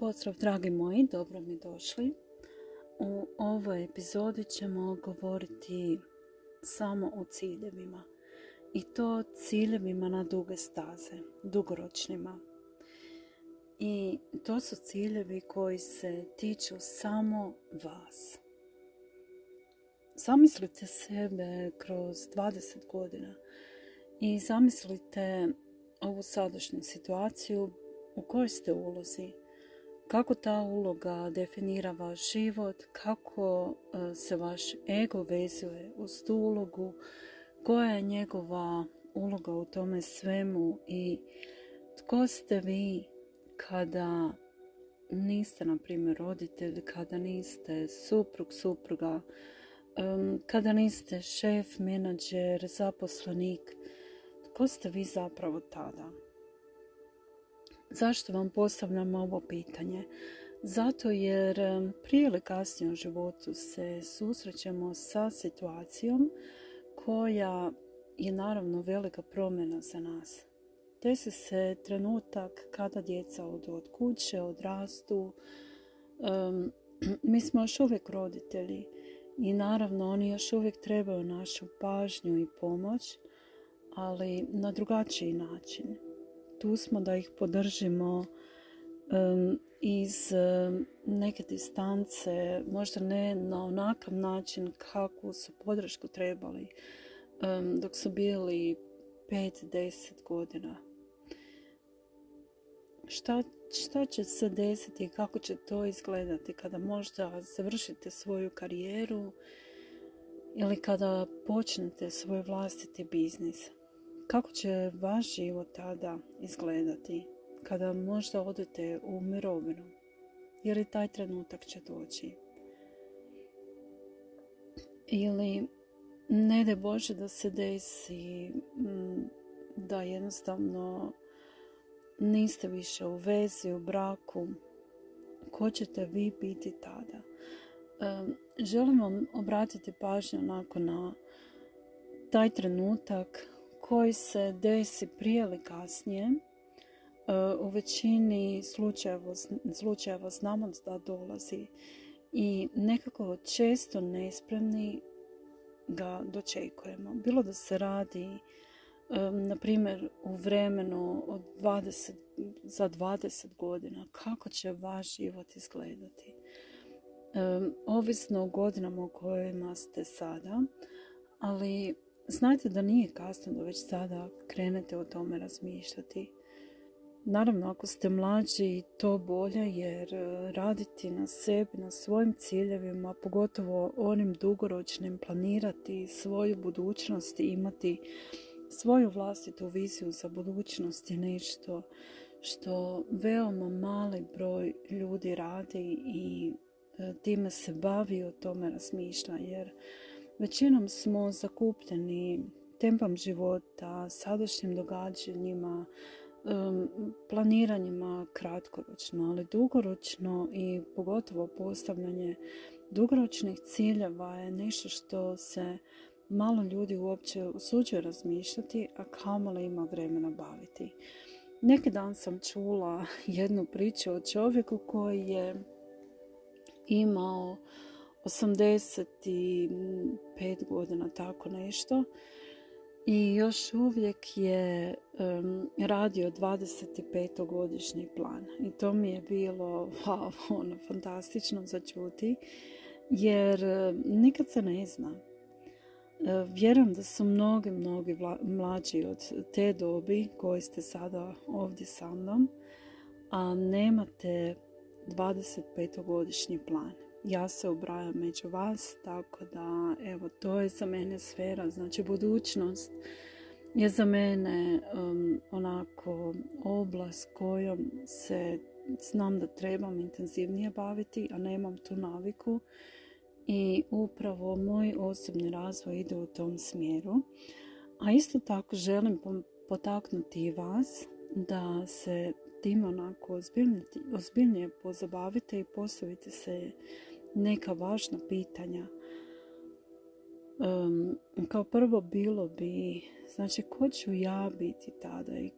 Pozdrav dragi moji, dobro mi došli. U ovoj epizodi ćemo govoriti samo o ciljevima. I to ciljevima na duge staze, dugoročnima. I to su ciljevi koji se tiču samo vas. Zamislite sebe kroz 20 godina i zamislite ovu sadašnju situaciju u kojoj ste ulozi, kako ta uloga definira vaš život, kako e, se vaš ego vezuje uz tu ulogu, koja je njegova uloga u tome svemu i tko ste vi kada niste, na primjer, roditelj, kada niste suprug, supruga, kada niste šef, menadžer, zaposlenik, tko ste vi zapravo tada? Zašto vam postavljam ovo pitanje? Zato jer prije ili kasnije u životu se susrećemo sa situacijom koja je naravno velika promjena za nas. Desi se trenutak kada djeca odu od kuće, odrastu. mi smo još uvijek roditelji i naravno oni još uvijek trebaju našu pažnju i pomoć, ali na drugačiji način tu smo da ih podržimo iz neke distance, možda ne na onakav način kako su podršku trebali dok su bili 5-10 godina. Šta, šta će se desiti i kako će to izgledati kada možda završite svoju karijeru ili kada počnete svoj vlastiti biznis? Kako će vaš život tada izgledati kada možda odete u mirovinu? Jer i taj trenutak će doći. Ili ne de Bože da se desi mm, da jednostavno niste više u vezi, u braku. Ko ćete vi biti tada? Želim vam obratiti pažnju onako na taj trenutak koji se desi prije ili kasnije, e, u većini slučajeva, slučajeva znamo da dolazi i nekako često nespremni ga dočekujemo. Bilo da se radi na primjer u vremenu od 20, za 20 godina, kako će vaš život izgledati. Ovisno o godinama u kojima ste sada, ali Znajte da nije kasno da već sada krenete o tome razmišljati. Naravno, ako ste mlađi, to bolje jer e, raditi na sebi, na svojim ciljevima, pogotovo onim dugoročnim, planirati svoju budućnost i imati svoju vlastitu viziju za budućnost je nešto što veoma mali broj ljudi radi i e, time se bavi o tome razmišlja jer Većinom smo zakupljeni tempom života, sadašnjim događanjima, planiranjima kratkoročno, ali dugoročno i pogotovo postavljanje dugoročnih ciljeva je nešto što se malo ljudi uopće usuđuje razmišljati, a kamala ima vremena baviti. Neki dan sam čula jednu priču o čovjeku koji je imao 85 godina, tako nešto. I još uvijek je um, radio 25-godišnji plan. I to mi je bilo wow, ono, fantastično za čuti, jer nikad se ne zna. Vjerujem da su mnogi, mnogi mlađi od te dobi koji ste sada ovdje sa mnom, a nemate 25-godišnji plan ja se ubrajam među vas, tako da evo to je za mene sfera, znači budućnost je za mene um, onako oblast kojom se znam da trebam intenzivnije baviti, a nemam tu naviku i upravo moj osobni razvoj ide u tom smjeru. A isto tako želim potaknuti i vas da se tim onako ozbiljnije pozabavite i postavite se neka važna pitanja. kao prvo bilo bi, znači ko ću ja biti tada i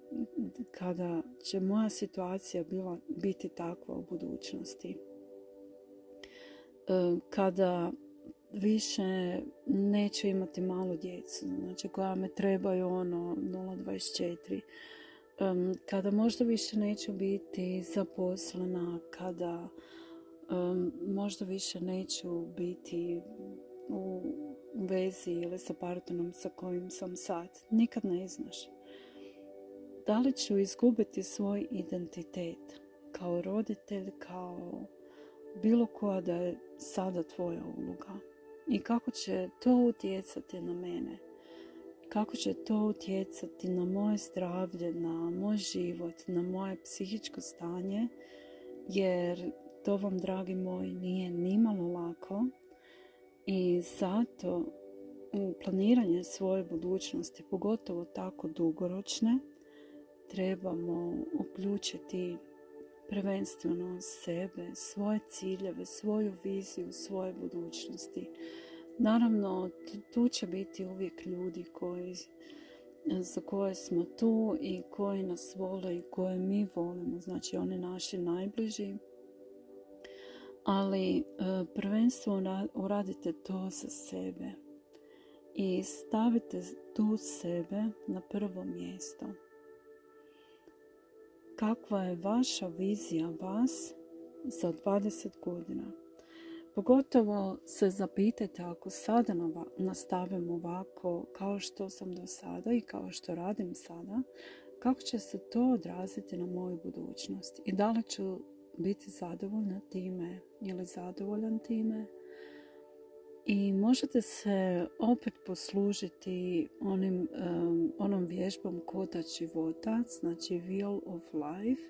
kada će moja situacija bila, biti takva u budućnosti. kada više neću imati malu djecu, znači koja me trebaju ono 0.24, um, kada možda više neću biti zaposlena, kada možda više neću biti u vezi ili sa partnerom sa kojim sam sad. Nikad ne znaš. Da li ću izgubiti svoj identitet kao roditelj, kao bilo koja da je sada tvoja uloga? I kako će to utjecati na mene? Kako će to utjecati na moje zdravlje, na moj život, na moje psihičko stanje? Jer to vam, dragi moji, nije nimalo lako i zato planiranje svoje budućnosti, pogotovo tako dugoročne, trebamo uključiti prvenstveno sebe, svoje ciljeve, svoju viziju, svoje budućnosti. Naravno, tu će biti uvijek ljudi koji, za koje smo tu i koji nas vole i koje mi volimo, znači oni naši najbliži. Ali e, prvenstveno uradite to za sebe i stavite tu sebe na prvo mjesto kakva je vaša vizija vas za 20 godina. Pogotovo se zapitajte ako sada nastavim ovako kao što sam do sada i kao što radim sada, kako će se to odraziti na moju budućnost i da li ću biti zadovoljna time ili zadovoljan time i možete se opet poslužiti onim, um, onom vježbom koda života, znači Wheel of Life.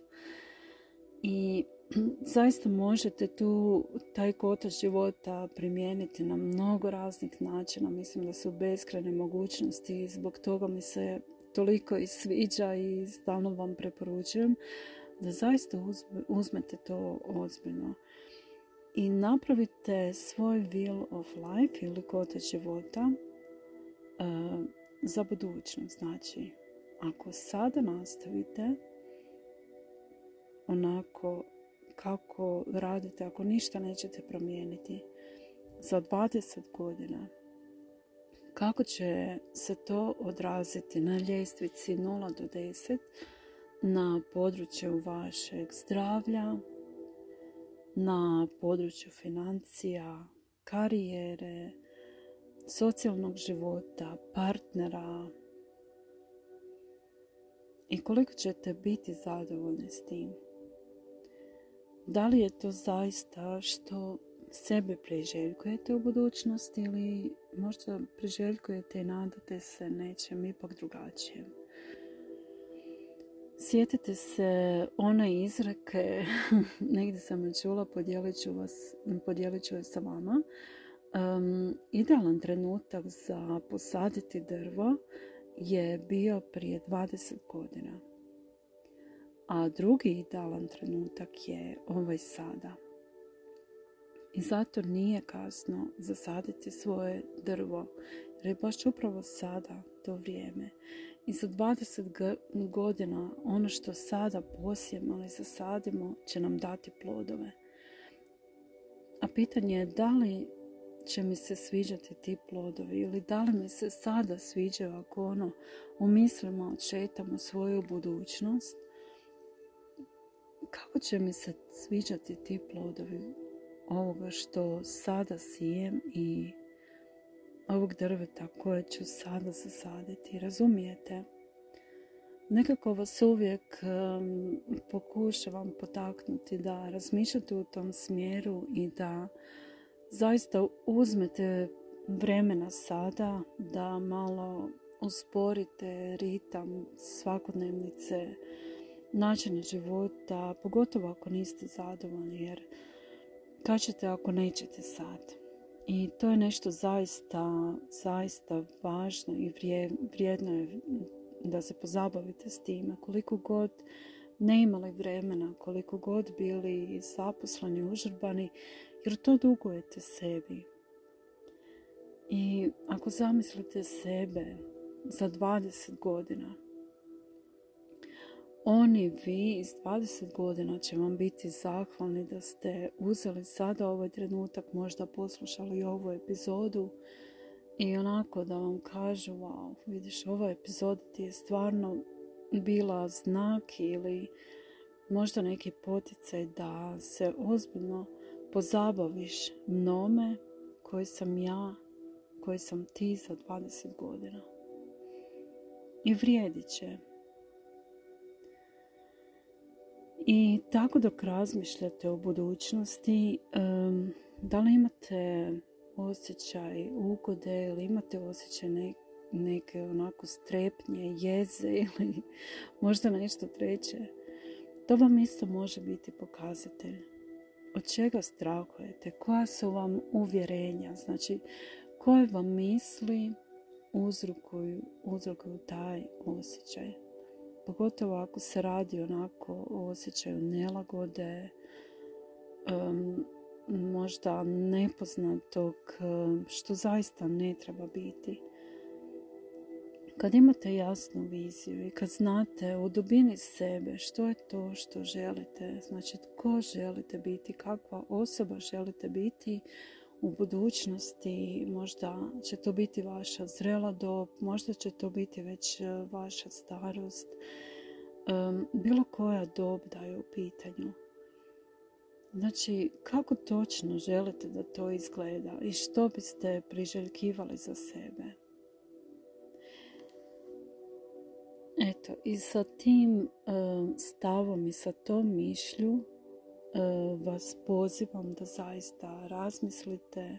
I zaista možete tu taj kotač života primijeniti na mnogo raznih načina. Mislim da su beskrene mogućnosti i zbog toga mi se toliko i sviđa i stalno vam preporučujem da zaista uzmete to ozbiljno i napravite svoj wheel of life ili kote života uh, za budućnost. Znači, ako sada nastavite onako kako radite, ako ništa nećete promijeniti za 20 godina, kako će se to odraziti na ljestvici 0 do 10 na području vašeg zdravlja, na području financija, karijere, socijalnog života, partnera i koliko ćete biti zadovoljni s tim. Da li je to zaista što sebe priželjkujete u budućnosti ili možda priželjkujete i nadate se nečem ipak drugačijem. Sjetite se one izreke, negdje sam je čula, podijelit ću, vas, podijelit je sa vama. Um, idealan trenutak za posaditi drvo je bio prije 20 godina. A drugi idealan trenutak je ovaj sada. I zato nije kasno zasaditi svoje drvo, jer upravo sada to vrijeme. I za 20 godina ono što sada posijemo ili zasadimo će nam dati plodove. A pitanje je da li će mi se sviđati ti plodovi ili da li mi se sada sviđaju ako ono u mislima odšetamo svoju budućnost kako će mi se sviđati ti plodovi ovoga što sada sijem i ovog drveta koje ću sada zasaditi. Razumijete? Nekako vas uvijek um, pokušavam potaknuti da razmišljate u tom smjeru i da zaista uzmete vremena sada da malo usporite ritam svakodnevnice, načine života, pogotovo ako niste zadovoljni, jer kad ćete ako nećete sad. I to je nešto zaista, zaista važno i vrijedno je da se pozabavite s time. Koliko god ne imali vremena, koliko god bili zaposleni, užrbani, jer to dugujete sebi. I ako zamislite sebe za 20 godina, oni vi iz 20 godina će vam biti zahvalni da ste uzeli sada ovaj trenutak, možda poslušali ovu epizodu i onako da vam kažu wow, vidiš ova epizoda ti je stvarno bila znak ili možda neki poticaj da se ozbiljno pozabaviš mnome koji sam ja, koji sam ti za 20 godina. I vrijedit će. I tako dok razmišljate o budućnosti, da li imate osjećaj ugode ili imate osjećaj neke onako strepnje, jeze ili možda nešto treće, to vam isto može biti pokazatelj. Od čega strahujete? Koja su vam uvjerenja? Znači, koje vam misli uzrokuju, uzrokuju taj osjećaj? Pogotovo ako se radi onako o osjećaju nelagode, um, možda nepoznatog, što zaista ne treba biti. Kad imate jasnu viziju i kad znate u dubini sebe što je to što želite, znači tko želite biti, kakva osoba želite biti u budućnosti, možda će to biti vaša zrela dob, možda će to biti već e, vaša starost, bilo koja dob da je u pitanju. Znači, kako točno želite da to izgleda i što biste priželjkivali za sebe? Eto, i sa tim stavom i sa tom mišlju vas pozivam da zaista razmislite,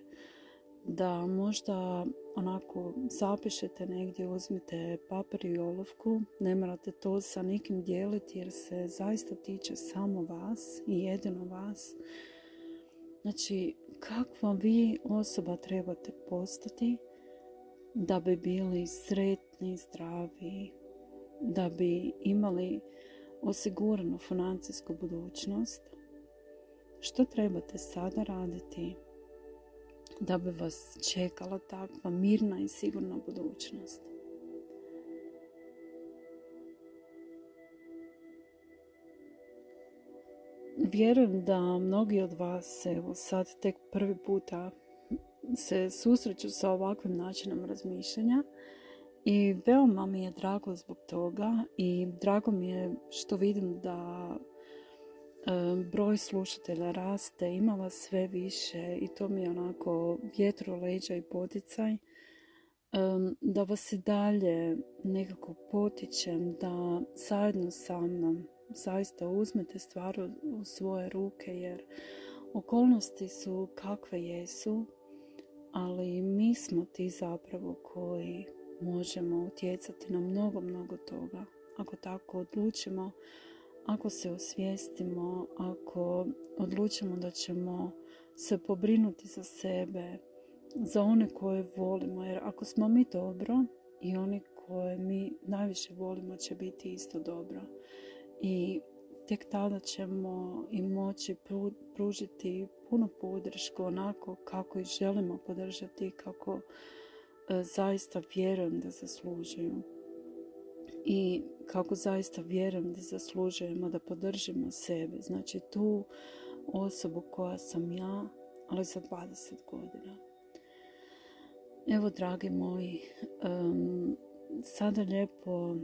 da možda onako zapišete negdje, uzmite papir i olovku, ne morate to sa nikim dijeliti jer se zaista tiče samo vas i jedino vas. Znači, kakva vi osoba trebate postati da bi bili sretni, zdravi, da bi imali osiguranu financijsku budućnost, što trebate sada raditi da bi vas čekala takva mirna i sigurna budućnost. Vjerujem da mnogi od vas evo sad tek prvi puta se susreću sa ovakvim načinom razmišljanja i veoma mi je drago zbog toga i drago mi je što vidim da broj slušatelja raste, ima sve više i to mi je onako vjetro leđa i poticaj da vas i dalje nekako potičem da zajedno sa mnom zaista uzmete stvar u svoje ruke jer okolnosti su kakve jesu, ali mi smo ti zapravo koji možemo utjecati na mnogo, mnogo toga. Ako tako odlučimo, ako se osvijestimo, ako odlučimo da ćemo se pobrinuti za sebe, za one koje volimo, jer ako smo mi dobro i oni koje mi najviše volimo će biti isto dobro. I tek tada ćemo im moći pružiti puno podršku onako kako ih želimo podržati, kako E, zaista vjerujem da zaslužuju. I kako zaista vjerujem da zaslužujemo da podržimo sebe. Znači tu osobu koja sam ja, ali za 20 godina. Evo, dragi moji, sada lijepo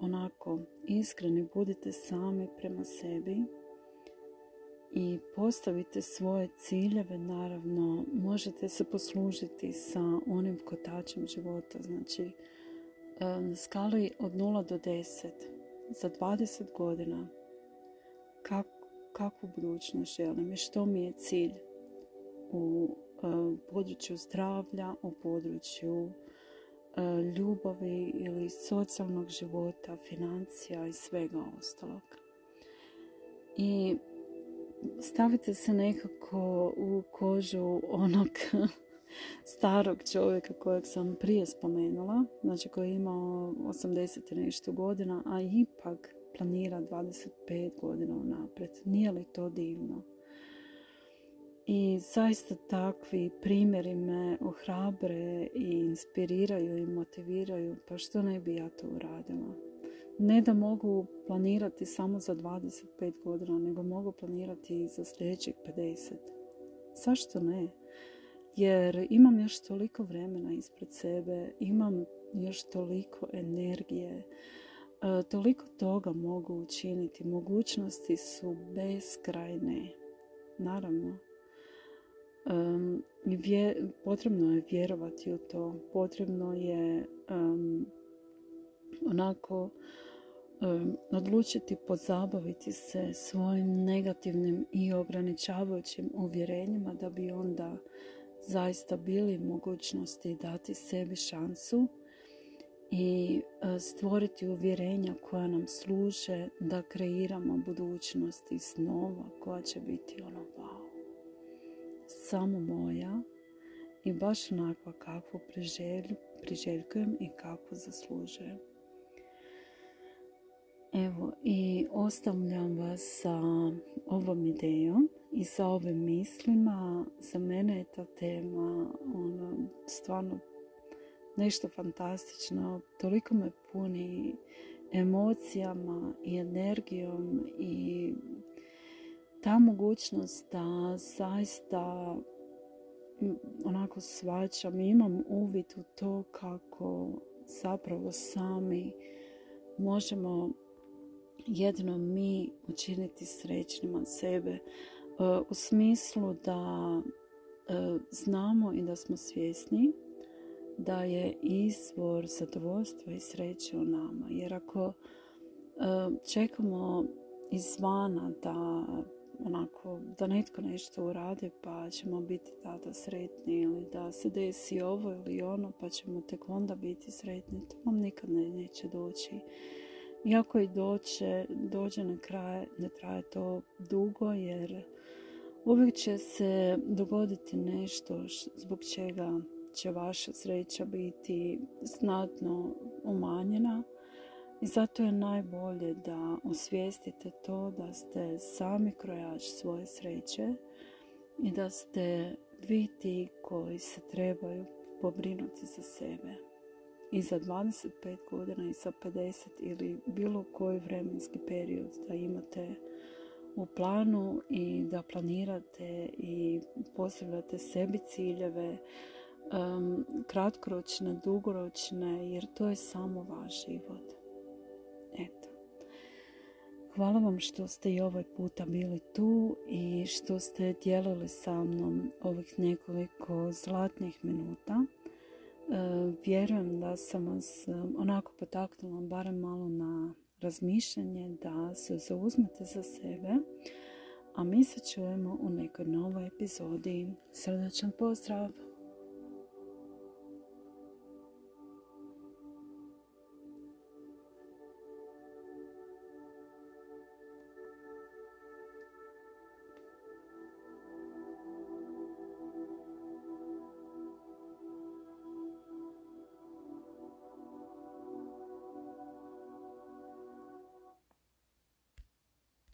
onako iskreni budite sami prema sebi i postavite svoje ciljeve, naravno možete se poslužiti sa onim kotačem života, znači na skali od 0 do 10 za 20 godina kak, kakvu budućnost želim i što mi je cilj u području zdravlja, u području ljubavi ili socijalnog života, financija i svega ostalog. I stavite se nekako u kožu onog starog čovjeka kojeg sam prije spomenula, znači koji je imao 80 nešto godina, a ipak planira 25 godina unaprijed. Nije li to divno? I zaista takvi primjeri me ohrabre i inspiriraju i motiviraju, pa što ne bi ja to uradila. Ne da mogu planirati samo za 25 godina, nego mogu planirati i za sljedećih 50. Zašto ne? Jer imam još toliko vremena ispred sebe, imam još toliko energije, e, toliko toga mogu učiniti. Mogućnosti su beskrajne. Naravno, potrebno je vjerovati u to. Potrebno je onako odlučiti pozabaviti se svojim negativnim i ograničavajućim uvjerenjima da bi onda zaista bili mogućnosti dati sebi šansu i e, stvoriti uvjerenja koja nam služe da kreiramo budućnost i snova koja će biti ono wow. Samo moja i baš onakva kakvu priželjkujem i kakvu zaslužujem. Evo i ostavljam vas sa ovom idejom i sa ovim mislima. Za mene je ta tema ono, stvarno nešto fantastično. Toliko me puni emocijama i energijom i ta mogućnost da zaista onako svačam i imam uvid u to kako zapravo sami možemo jedno mi učiniti srećnima sebe u smislu da e, znamo i da smo svjesni da je izvor zadovoljstva i sreće u nama. Jer ako e, čekamo izvana da onako, da netko nešto uradi pa ćemo biti tada sretni ili da se desi ovo ili ono pa ćemo tek onda biti sretni. To vam nikad ne, neće doći. Iako i doće, dođe na kraj, ne traje to dugo jer uvijek će se dogoditi nešto zbog čega će vaša sreća biti znatno umanjena i zato je najbolje da osvijestite to da ste sami krojač svoje sreće i da ste vi ti koji se trebaju pobrinuti za sebe. I za 25 godina i za 50 ili bilo koji vremenski period da imate u planu i da planirate i postavljate sebi ciljeve um, kratkoročne, dugoročne, jer to je samo vaš život. Eto. Hvala vam što ste i ovaj puta bili tu i što ste dijelili sa mnom ovih nekoliko zlatnih minuta. Vjerujem da sam vas onako potaknula barem malo na razmišljanje da se zauzmete za sebe. A mi se čujemo u nekoj novoj epizodi. Srdačan pozdrav!